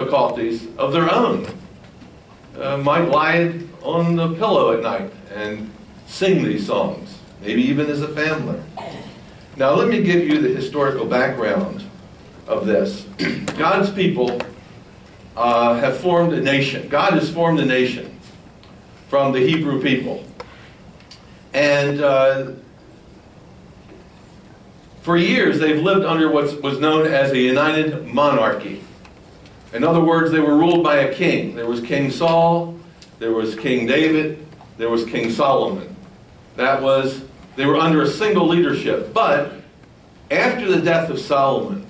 difficulties of their own uh, might lie on the pillow at night and sing these songs, maybe even as a family. Now, let me give you the historical background of this. God's people uh, have formed a nation. God has formed a nation from the Hebrew people. And uh, for years, they've lived under what was known as a united monarchy. In other words, they were ruled by a king. There was King Saul, there was King David, there was King Solomon. That was, they were under a single leadership. But after the death of Solomon,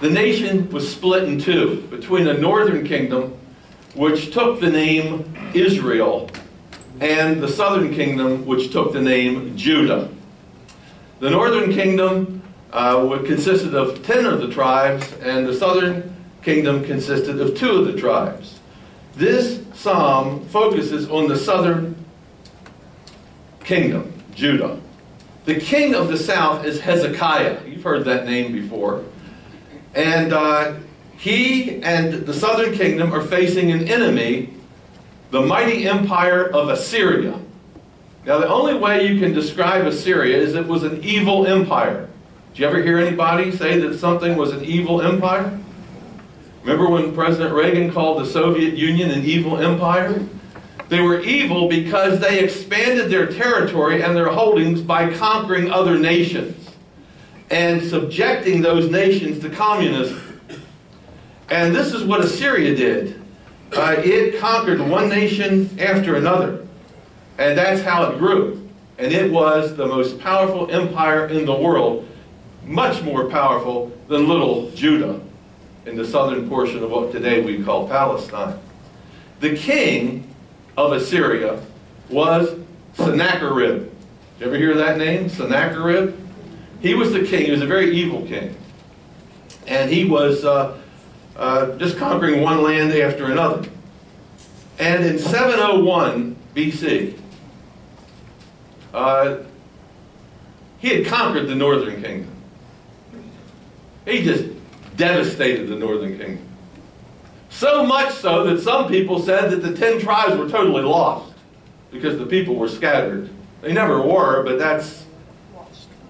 the nation was split in two between a northern kingdom, which took the name Israel, and the southern kingdom, which took the name Judah. The northern kingdom uh, consisted of 10 of the tribes, and the southern kingdom consisted of two of the tribes. This psalm focuses on the southern kingdom, Judah. The king of the south is Hezekiah. You've heard that name before. And uh, he and the southern kingdom are facing an enemy, the mighty empire of Assyria. Now, the only way you can describe Assyria is it was an evil empire. Did you ever hear anybody say that something was an evil empire? Remember when President Reagan called the Soviet Union an evil empire? They were evil because they expanded their territory and their holdings by conquering other nations and subjecting those nations to communism. And this is what Assyria did. Uh, it conquered one nation after another. And that's how it grew. And it was the most powerful empire in the world, much more powerful than little Judah in the southern portion of what today we call Palestine. The king of Assyria was Sennacherib. You ever hear that name? Sennacherib? He was the king. He was a very evil king. And he was uh, uh, just conquering one land after another. And in 701 BC, uh, he had conquered the northern kingdom. He just devastated the northern kingdom. So much so that some people said that the ten tribes were totally lost because the people were scattered. They never were, but that's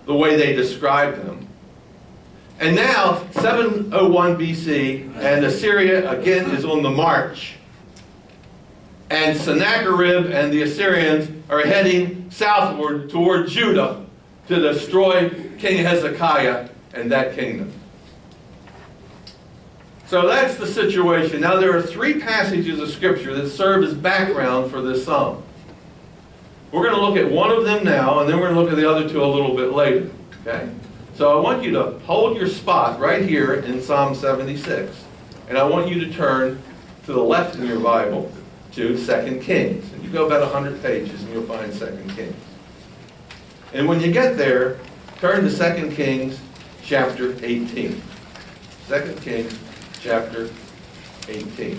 the way they described them. And now, 701 BC, and Assyria again is on the march. And Sennacherib and the Assyrians are heading southward toward Judah to destroy King Hezekiah and that kingdom. So that's the situation. Now there are three passages of Scripture that serve as background for this psalm. We're going to look at one of them now, and then we're going to look at the other two a little bit later. Okay? So I want you to hold your spot right here in Psalm 76. And I want you to turn to the left in your Bible to 2 Kings. And you go about 100 pages and you'll find 2 Kings. And when you get there, turn to 2 Kings chapter 18. 2 Kings chapter 18.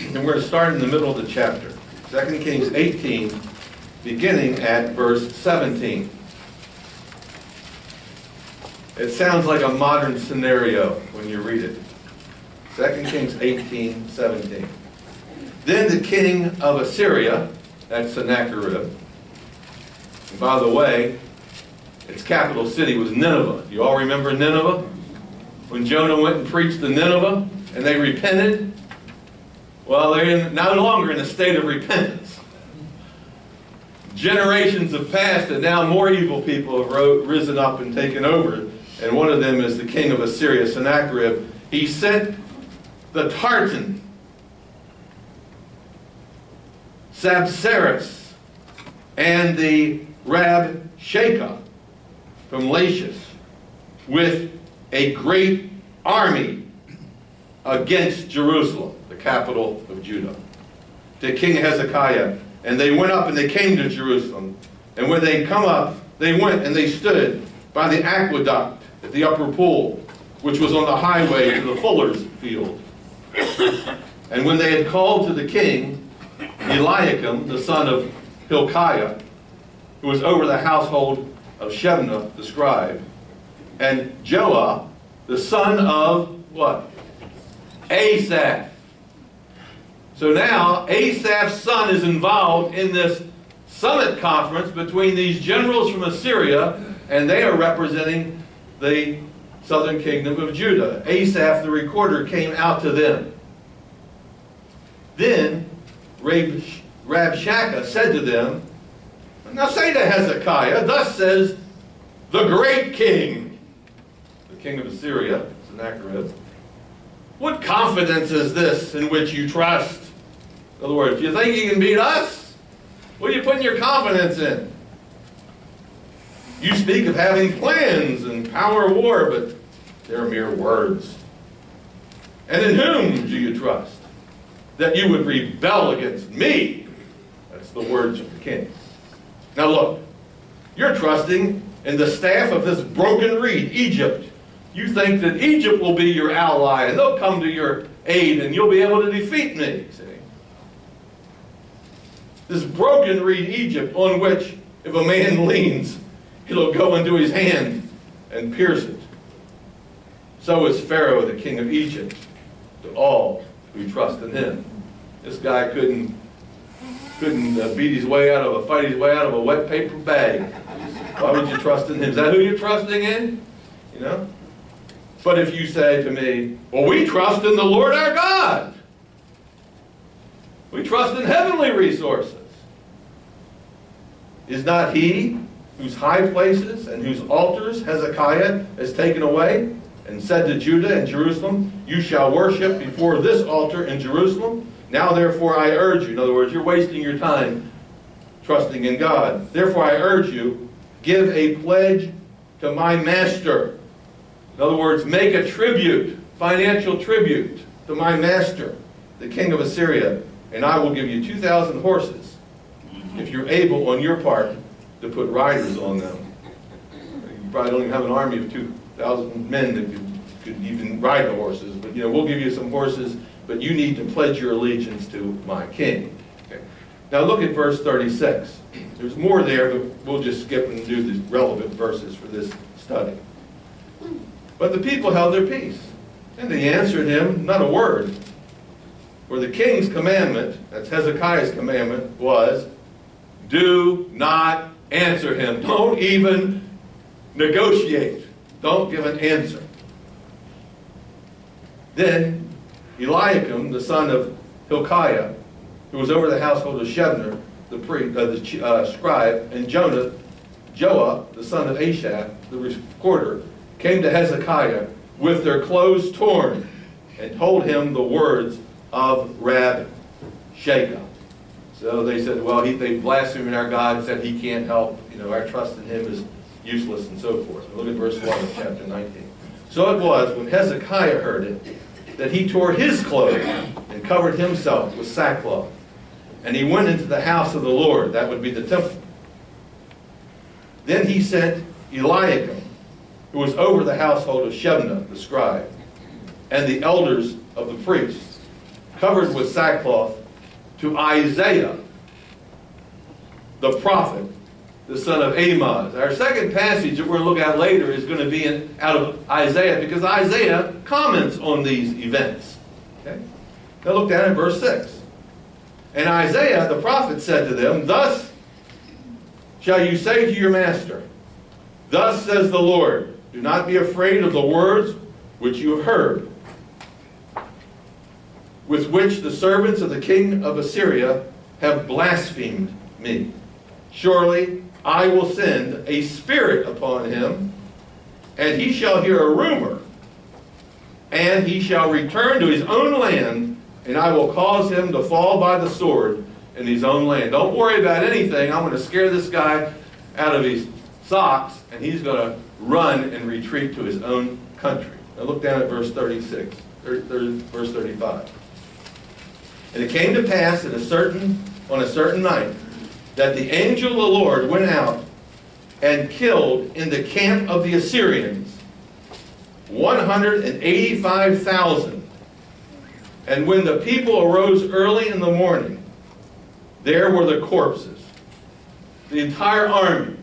And we're going to start in the middle of the chapter. 2 Kings 18, beginning at verse 17. It sounds like a modern scenario when you read it. 2 Kings 18, 17. Then the king of Assyria, that's Sennacherib, by the way, its capital city was Nineveh. You all remember Nineveh? When Jonah went and preached to Nineveh and they repented? Well, they're no longer in a state of repentance. Generations have passed and now more evil people have risen up and taken over. And one of them is the king of Assyria, Sennacherib. He sent the Tartan, Rabsaris, and the Rabshakeh from Lachish with a great army against Jerusalem, the capital of Judah, to King Hezekiah. And they went up and they came to Jerusalem. And when they come up, they went and they stood by the aqueduct at the upper pool, which was on the highway to the fuller's field. And when they had called to the king, Eliakim, the son of Hilkiah, who was over the household of Shebna the scribe, and Joah, the son of what? Asaph. So now Asaph's son is involved in this summit conference between these generals from Assyria, and they are representing the southern kingdom of Judah. Asaph, the recorder, came out to them. Then Rabshakeh said to them, Now say to Hezekiah, Thus says the great king, the king of Assyria, Sennacherib, what confidence is this in which you trust? In other words, you think you can beat us? What are you putting your confidence in? You speak of having plans and power of war, but they're mere words. And in whom do you trust? That you would rebel against me. That's the words of the king. Now look, you're trusting in the staff of this broken reed, Egypt. You think that Egypt will be your ally and they'll come to your aid and you'll be able to defeat me. See? This broken reed Egypt on which if a man leans, it'll go into his hand and pierce it. So is Pharaoh, the king of Egypt, to all who trust in him. This guy couldn't couldn't uh, beat his way out of a fight his way out of a wet paper bag. Why would you trust in him? Is that who you're trusting in? You know? But if you say to me, well, we trust in the Lord our God. We trust in heavenly resources. Is not he whose high places and whose altars Hezekiah has taken away and said to Judah and Jerusalem, You shall worship before this altar in Jerusalem? Now therefore I urge you, in other words, you're wasting your time trusting in God. Therefore I urge you, give a pledge to my master. In other words, make a tribute, financial tribute to my master, the king of Assyria, and I will give you 2,000 horses if you're able on your part to put riders on them. You probably don't even have an army of 2,000 men that could, could even ride the horses, but you know, we'll give you some horses, but you need to pledge your allegiance to my king. Okay. Now look at verse 36. There's more there, but we'll just skip and do the relevant verses for this study. But the people held their peace, and they answered him not a word. For the king's commandment, that's Hezekiah's commandment, was do not answer him. Don't even negotiate. Don't give an answer. Then Eliakim, the son of Hilkiah, who was over the household of Shebna, the, priest, uh, the uh, scribe, and Jonah, Joah, the son of Asaph, the recorder, came to Hezekiah with their clothes torn and told him the words of Rab Shakeh. So they said, well, he, they blasphemed our God and said he can't help. You know, our trust in him is useless and so forth. Look at verse 1 of chapter 19. So it was when Hezekiah heard it that he tore his clothes and covered himself with sackcloth. And he went into the house of the Lord, that would be the temple. Then he sent Eliakim, who was over the household of Shebna, the scribe, and the elders of the priests, covered with sackcloth, to Isaiah, the prophet, the son of Amoz. Our second passage that we're going to look at later is going to be in, out of Isaiah because Isaiah comments on these events. Okay? Now look down at verse 6. And Isaiah, the prophet, said to them, Thus shall you say to your master, Thus says the Lord, do not be afraid of the words which you have heard with which the servants of the king of Assyria have blasphemed me. Surely I will send a spirit upon him, and he shall hear a rumor, and he shall return to his own land, and I will cause him to fall by the sword in his own land. Don't worry about anything. I'm going to scare this guy out of his socks, and he's going to run and retreat to his own country. Now look down at verse 36, 30, 30, verse 35. And it came to pass a certain, on a certain night that the angel of the Lord went out and killed in the camp of the Assyrians 185,000. And when the people arose early in the morning, there were the corpses. The entire army,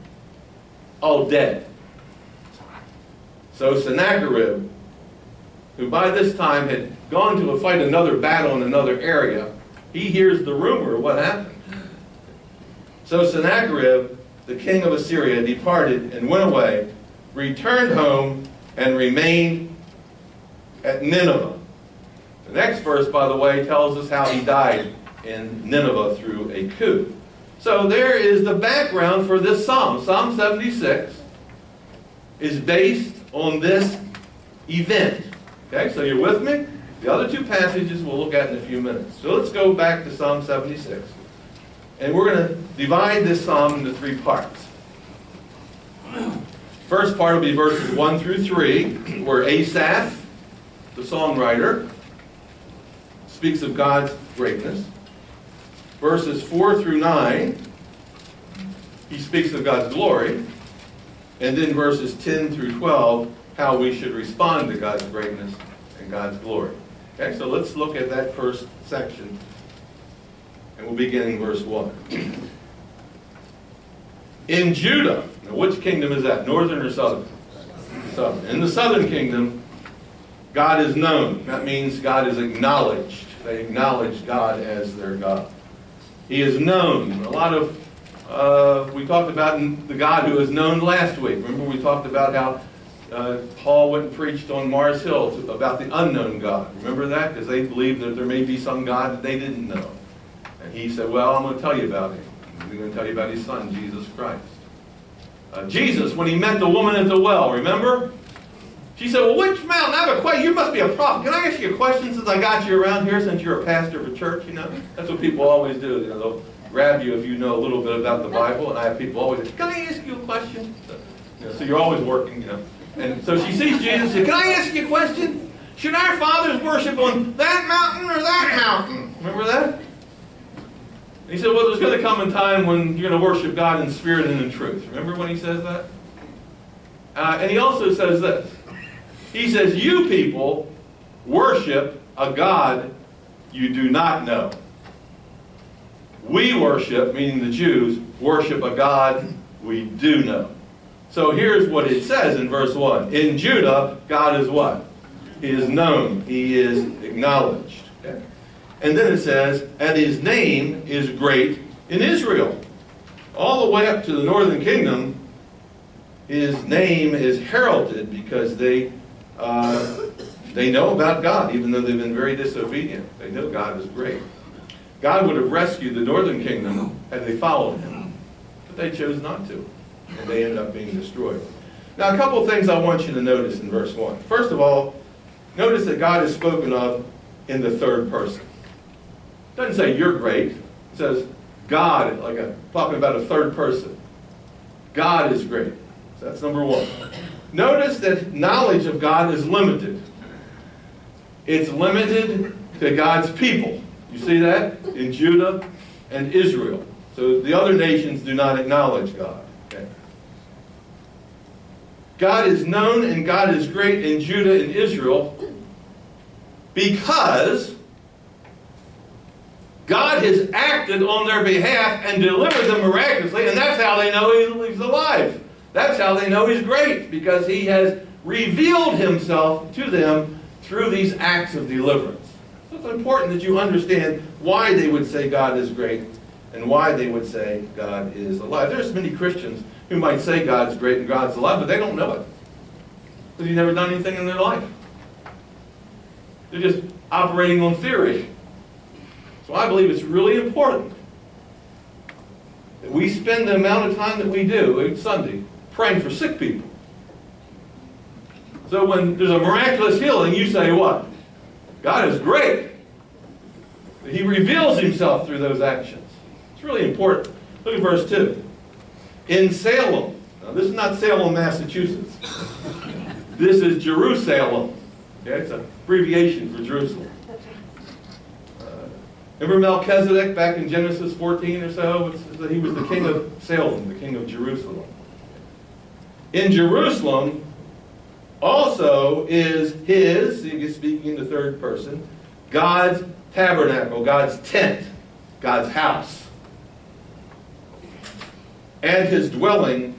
all dead. So Sennacherib, who by this time had gone to fight another battle in another area, he hears the rumor of what happened. So Sennacherib, the king of Assyria, departed and went away, returned home, and remained at Nineveh. The next verse, by the way, tells us how he died in Nineveh through a coup. So there is the background for this psalm. Psalm 76 is based on this event. Okay, so you're with me? The other two passages we'll look at in a few minutes. So let's go back to Psalm 76. And we're going to divide this psalm into three parts. First part will be verses 1 through 3, where Asaph, the songwriter, speaks of God's greatness. Verses 4 through 9, he speaks of God's glory. And then verses 10 through 12, how we should respond to God's greatness and God's glory. Okay, so let's look at that first section. And we'll begin in verse 1. In Judah, now which kingdom is that? Northern or southern? Southern. In the southern kingdom, God is known. That means God is acknowledged. They acknowledge God as their God. He is known. A lot of, uh, we talked about the God who is known last week. Remember we talked about how uh, Paul went and preached on Mars Hill about the unknown God. Remember that? Because they believed that there may be some God that they didn't know. And he said, well, I'm going to tell you about him. I'm going to tell you about his son, Jesus Christ. Uh, Jesus, when he met the woman at the well, remember? She said, well, which mountain? I have a question. You must be a prophet. Can I ask you a question since I got you around here, since you're a pastor of a church, you know? That's what people always do. You know, they'll grab you if you know a little bit about the Bible. And I have people always say, can I ask you a question? So, you know, so you're always working, you know. And so she sees Jesus and says, can I ask you a question? Should our fathers worship on that mountain or that mountain? Remember that? He said, well, there's going to come a time when you're going to worship God in spirit and in truth. Remember when he says that? Uh, and he also says this. He says, you people worship a God you do not know. We worship, meaning the Jews, worship a God we do know. So here's what it says in verse 1. In Judah, God is what? He is known. He is acknowledged. Okay? And then it says, and his name is great in Israel. All the way up to the northern kingdom, his name is heralded because they, uh, they know about God, even though they've been very disobedient. They know God is great. God would have rescued the northern kingdom had they followed him, but they chose not to, and they end up being destroyed. Now, a couple of things I want you to notice in verse 1. First of all, notice that God is spoken of in the third person. Doesn't say you're great. It says God, like a, talking about a third person. God is great. So that's number one. Notice that knowledge of God is limited. It's limited to God's people. You see that? In Judah and Israel. So the other nations do not acknowledge God. God is known and God is great in Judah and Israel because God has acted on their behalf and delivered them miraculously, and that's how they know He's alive. That's how they know He's great, because He has revealed Himself to them through these acts of deliverance. So it's important that you understand why they would say God is great and why they would say God is alive. There's many Christians who might say God's great and God's alive, but they don't know it. Because He's never done anything in their life. They're just operating on theory. So I believe it's really important that we spend the amount of time that we do each Sunday praying for sick people. So when there's a miraculous healing, you say what? God is great. He reveals himself through those actions. It's really important. Look at verse 2. In Salem. Now this is not Salem, Massachusetts. This is Jerusalem. Okay, it's an abbreviation for Jerusalem. Remember Melchizedek back in Genesis 14 or so? That he was the king of Salem, the king of Jerusalem. In Jerusalem also is his, speaking in the third person, God's tabernacle, God's tent, God's house, and his dwelling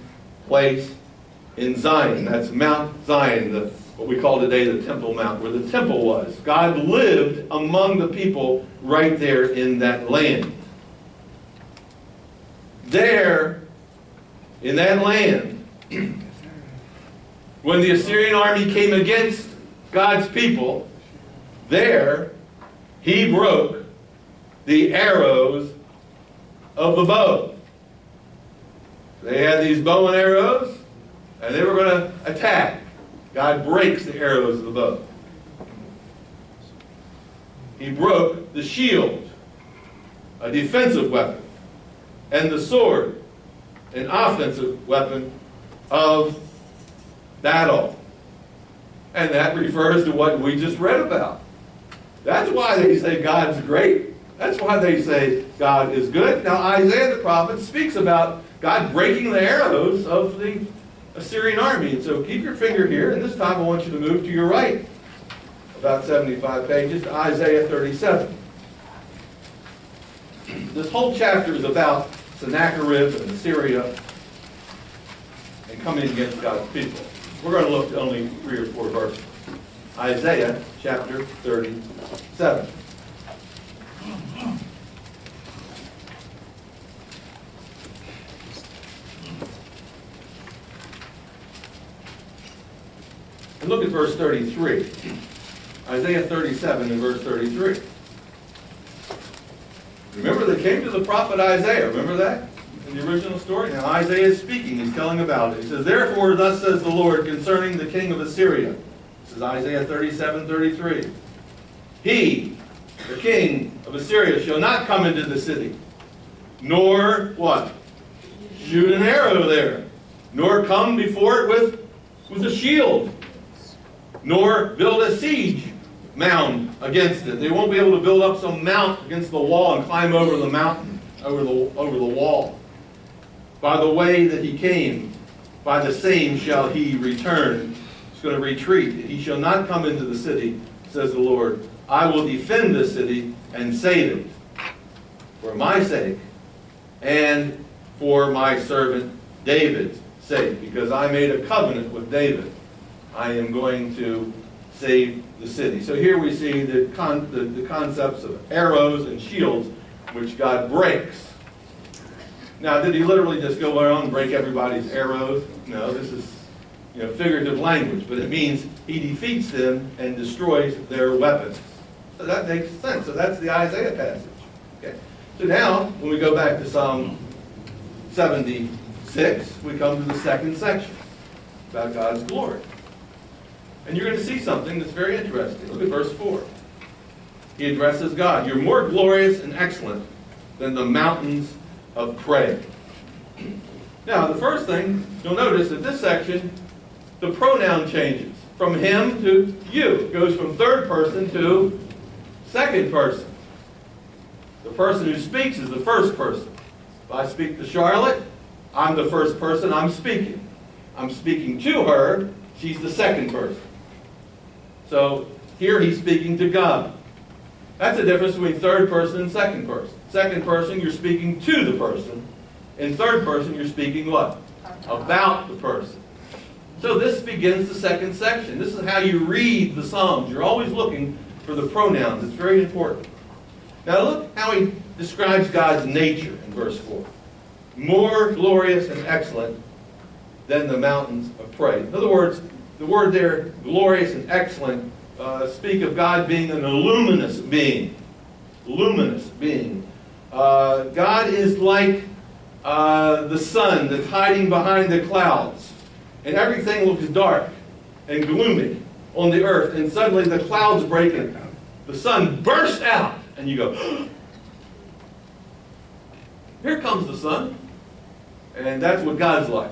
place in Zion. That's Mount Zion, the, what we call today the Temple Mount, where the temple was. God lived among the people right there in that land. There, in that land, when the Assyrian army came against God's people, there he broke the arrows of the bow. They had these bow and arrows, and they were going to attack. God breaks the arrows of the bow. He broke the shield, a defensive weapon, and the sword, an offensive weapon of battle. And that refers to what we just read about. That's why they say God's great. That's why they say God is good. Now, Isaiah the prophet speaks about God breaking the arrows of the Assyrian army. And so keep your finger here, and this time I want you to move to your right, about 75 pages, to Isaiah 37. This whole chapter is about Sennacherib and Assyria and coming against God's people. We're going to look at only three or four verses. Isaiah chapter 37. And look at verse 33. Isaiah 37 and verse 33. Remember, they came to the prophet Isaiah. Remember that? In the original story? Now Isaiah is speaking. He's telling about it. He says, Therefore, thus says the Lord concerning the king of Assyria. This is Isaiah 37, 33. He, the king of Assyria, shall not come into the city, nor what? Shoot an arrow there, nor come before it with, with a shield, nor build a siege mound against it. They won't be able to build up some mount against the wall and climb over the mountain, over the, over the wall. By the way that he came, by the same shall he return. He's going to retreat. He shall not come into the city, says the Lord. I will defend the city and save it for my sake and for my servant David's sake, because I made a covenant with David. I am going to save the city. So here we see the, con the, the concepts of arrows and shields, which God breaks. Now, did he literally just go around and break everybody's arrows? No, this is you know, figurative language, but it means he defeats them and destroys their weapons. So that makes sense. So that's the Isaiah passage. Okay. So now, when we go back to Psalm 76, we come to the second section about God's glory. And you're going to see something that's very interesting. Look at verse 4. He addresses God. You're more glorious and excellent than the mountains of prey. Now, the first thing you'll notice in this section, the pronoun changes from him to you. It goes from third person to second person. The person who speaks is the first person. If I speak to Charlotte, I'm the first person I'm speaking. I'm speaking to her, she's the second person. So here he's speaking to God. That's the difference between third person and second person. Second person, you're speaking to the person. In third person, you're speaking what? About the person. So this begins the second section. This is how you read the Psalms. You're always looking for the pronouns. It's very important. Now look how he describes God's nature in verse 4. More glorious and excellent than the mountains of prey. In other words, the word there, glorious and excellent, uh, speak of God being an luminous being. Luminous being. Uh, God is like uh, the sun that's hiding behind the clouds, and everything looks dark and gloomy on the earth, and suddenly the clouds break and the sun bursts out, and you go, Here comes the sun. And that's what God's like.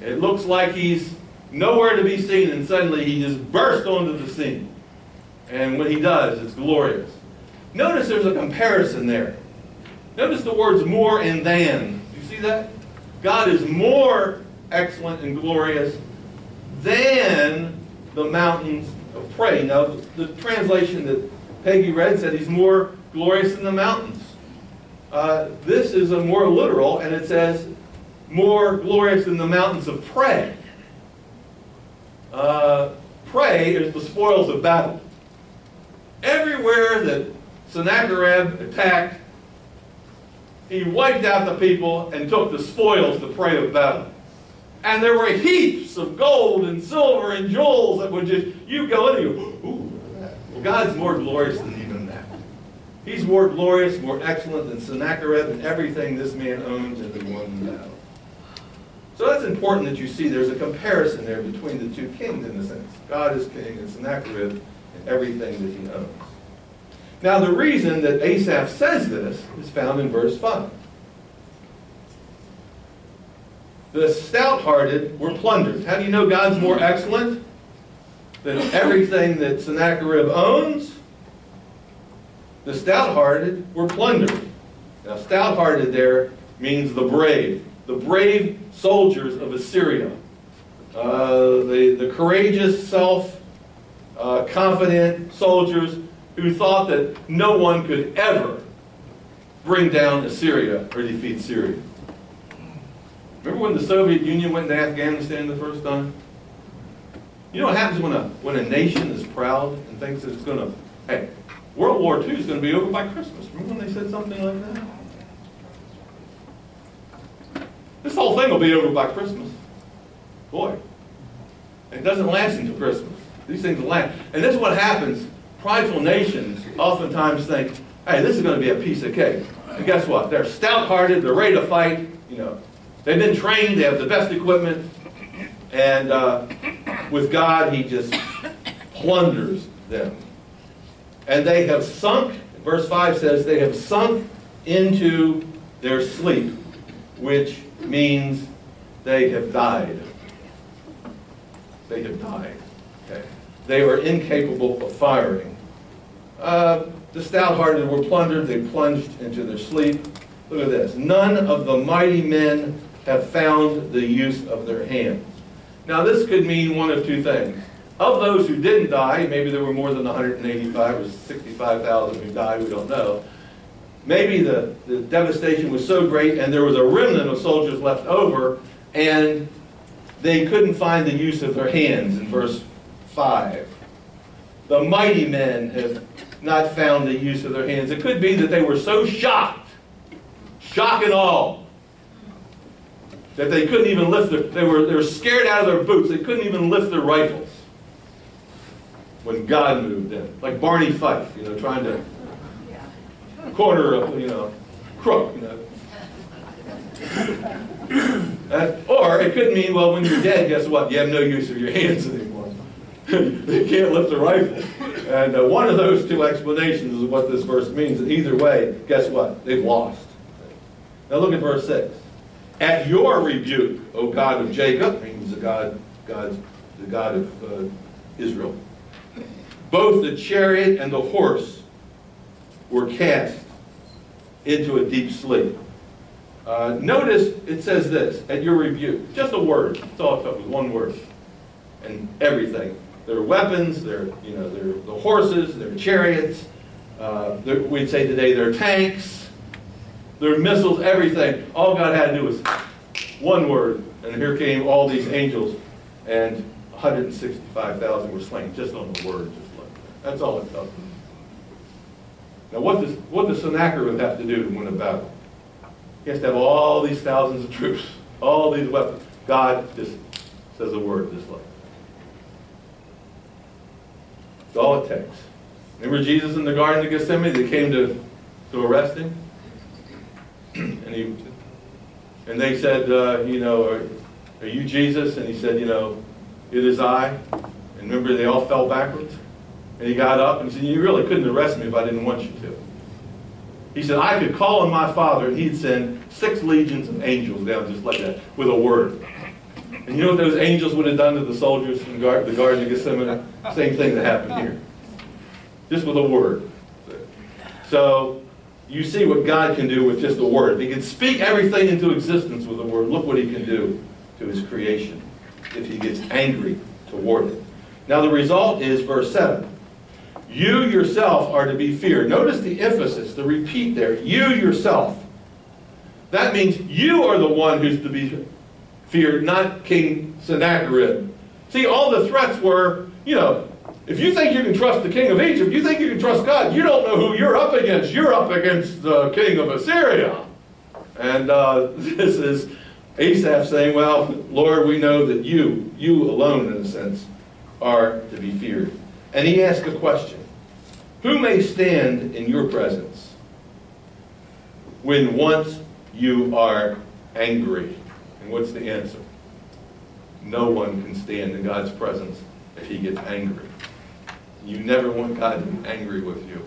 It looks like he's nowhere to be seen, and suddenly he just bursts onto the scene. And when he does, it's glorious. Notice there's a comparison there. Notice the words more and than. You see that? God is more excellent and glorious than the mountains of prey. Now, the translation that Peggy read said he's more glorious than the mountains. Uh, this is a more literal, and it says more glorious than the mountains of prey. Uh, prey is the spoils of battle. Everywhere that Sennacherib attacked, he wiped out the people and took the spoils, the prey of battle. And there were heaps of gold and silver and jewels that would just, you go in and you, ooh, well, God's more glorious than even that. He's more glorious, more excellent than Sennacherib and everything this man owns and the one battle. So that's important that you see there's a comparison there between the two kings in a sense. God is king and Sennacherib and everything that he owns. Now the reason that Asaph says this is found in verse 5. The stout-hearted were plundered. How do you know God's more excellent than everything that Sennacherib owns? The stout-hearted were plundered. Now stout-hearted there means the brave. The brave soldiers of Assyria. Uh, the, the courageous, self-confident uh, soldiers who thought that no one could ever bring down Assyria or defeat Syria. Remember when the Soviet Union went to Afghanistan the first time? You know what happens when a, when a nation is proud and thinks it's going to, hey, World War II is going to be over by Christmas. Remember when they said something like that? This whole thing will be over by Christmas. Boy, it doesn't last until Christmas. These things last. And this is what happens. Prideful nations oftentimes think, hey, this is going to be a piece of cake. And guess what? They're stout-hearted. They're ready to fight. You know, they've been trained. They have the best equipment. And uh, with God, He just plunders them. And they have sunk, verse 5 says, they have sunk into their sleep, which means they have died. They have died. Okay. They were incapable of firing. Uh, the stout-hearted were plundered. They plunged into their sleep. Look at this. None of the mighty men have found the use of their hands. Now, this could mean one of two things. Of those who didn't die, maybe there were more than 185 or 65,000 who died, we don't know maybe the, the devastation was so great and there was a remnant of soldiers left over and they couldn't find the use of their hands in verse 5. The mighty men have not found the use of their hands. It could be that they were so shocked, shock and awe, that they couldn't even lift their, they were, they were scared out of their boots. They couldn't even lift their rifles when God moved in. Like Barney Fife, you know, trying to corner of, you know, crook, you know. Or it could mean, well, when you're dead, guess what? You have no use of your hands anymore. you can't lift a rifle. And uh, one of those two explanations is what this verse means. And either way, guess what? They've lost. Now look at verse 6. At your rebuke, O God of Jacob, means the God, God, the God of uh, Israel, both the chariot and the horse were cast into a deep sleep. Uh, notice it says this, at your rebuke, just a word, it's all it took was one word, and everything. Their weapons, their, you know, their the horses, their chariots, uh, their, we'd say today their tanks, their missiles, everything. All God had to do was one word, and here came all these angels, and 165,000 were slain just on the word, just like that. That's all it took. Now, what does, what does Sennacherib have to do to win a battle? He has to have all these thousands of troops, all these weapons. God just says a word just like That's all it takes. Remember Jesus in the Garden of Gethsemane? They came to, to arrest him? and he and they said, uh, you know, are, are you Jesus? And he said, you know, it is I. And remember, they all fell backwards. And he got up and said, You really couldn't arrest me if I didn't want you to. He said, I could call on my father and he'd send six legions of angels down just like that with a word. And you know what those angels would have done to the soldiers in the Garden of Gethsemane? Same thing that happened here. Just with a word. So you see what God can do with just a word. He can speak everything into existence with a word. Look what he can do to his creation if he gets angry toward it. Now the result is verse 7. You yourself are to be feared. Notice the emphasis, the repeat there. You yourself. That means you are the one who's to be feared, not King Sennacherib. See, all the threats were, you know, if you think you can trust the king of Egypt, you think you can trust God, you don't know who you're up against. You're up against the king of Assyria. And uh, this is Asaph saying, well, Lord, we know that you, you alone, in a sense, are to be feared. And he asked a question. Who may stand in your presence when once you are angry? And what's the answer? No one can stand in God's presence if he gets angry. You never want God to be angry with you.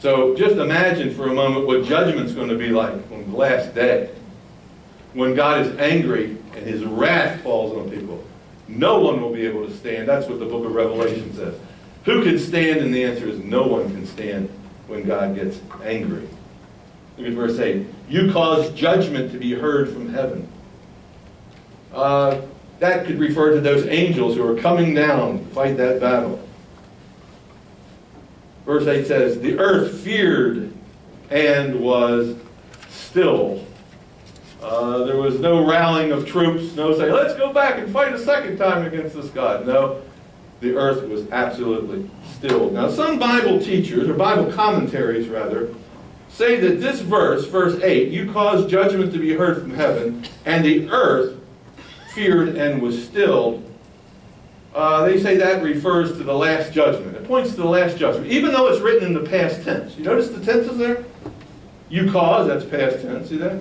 So just imagine for a moment what judgment's going to be like on the last day. When God is angry and his wrath falls on people. No one will be able to stand. That's what the book of Revelation says. Who can stand? And the answer is no one can stand when God gets angry. Look at verse 8. You cause judgment to be heard from heaven. Uh, that could refer to those angels who are coming down to fight that battle. Verse 8 says, The earth feared and was still. Uh, there was no rallying of troops, no saying, let's go back and fight a second time against this God. No, the earth was absolutely still. Now, some Bible teachers, or Bible commentaries rather, say that this verse, verse 8, you caused judgment to be heard from heaven, and the earth feared and was still. Uh, they say that refers to the last judgment. It points to the last judgment, even though it's written in the past tense. You notice the tenses there? You cause, that's past tense, see that?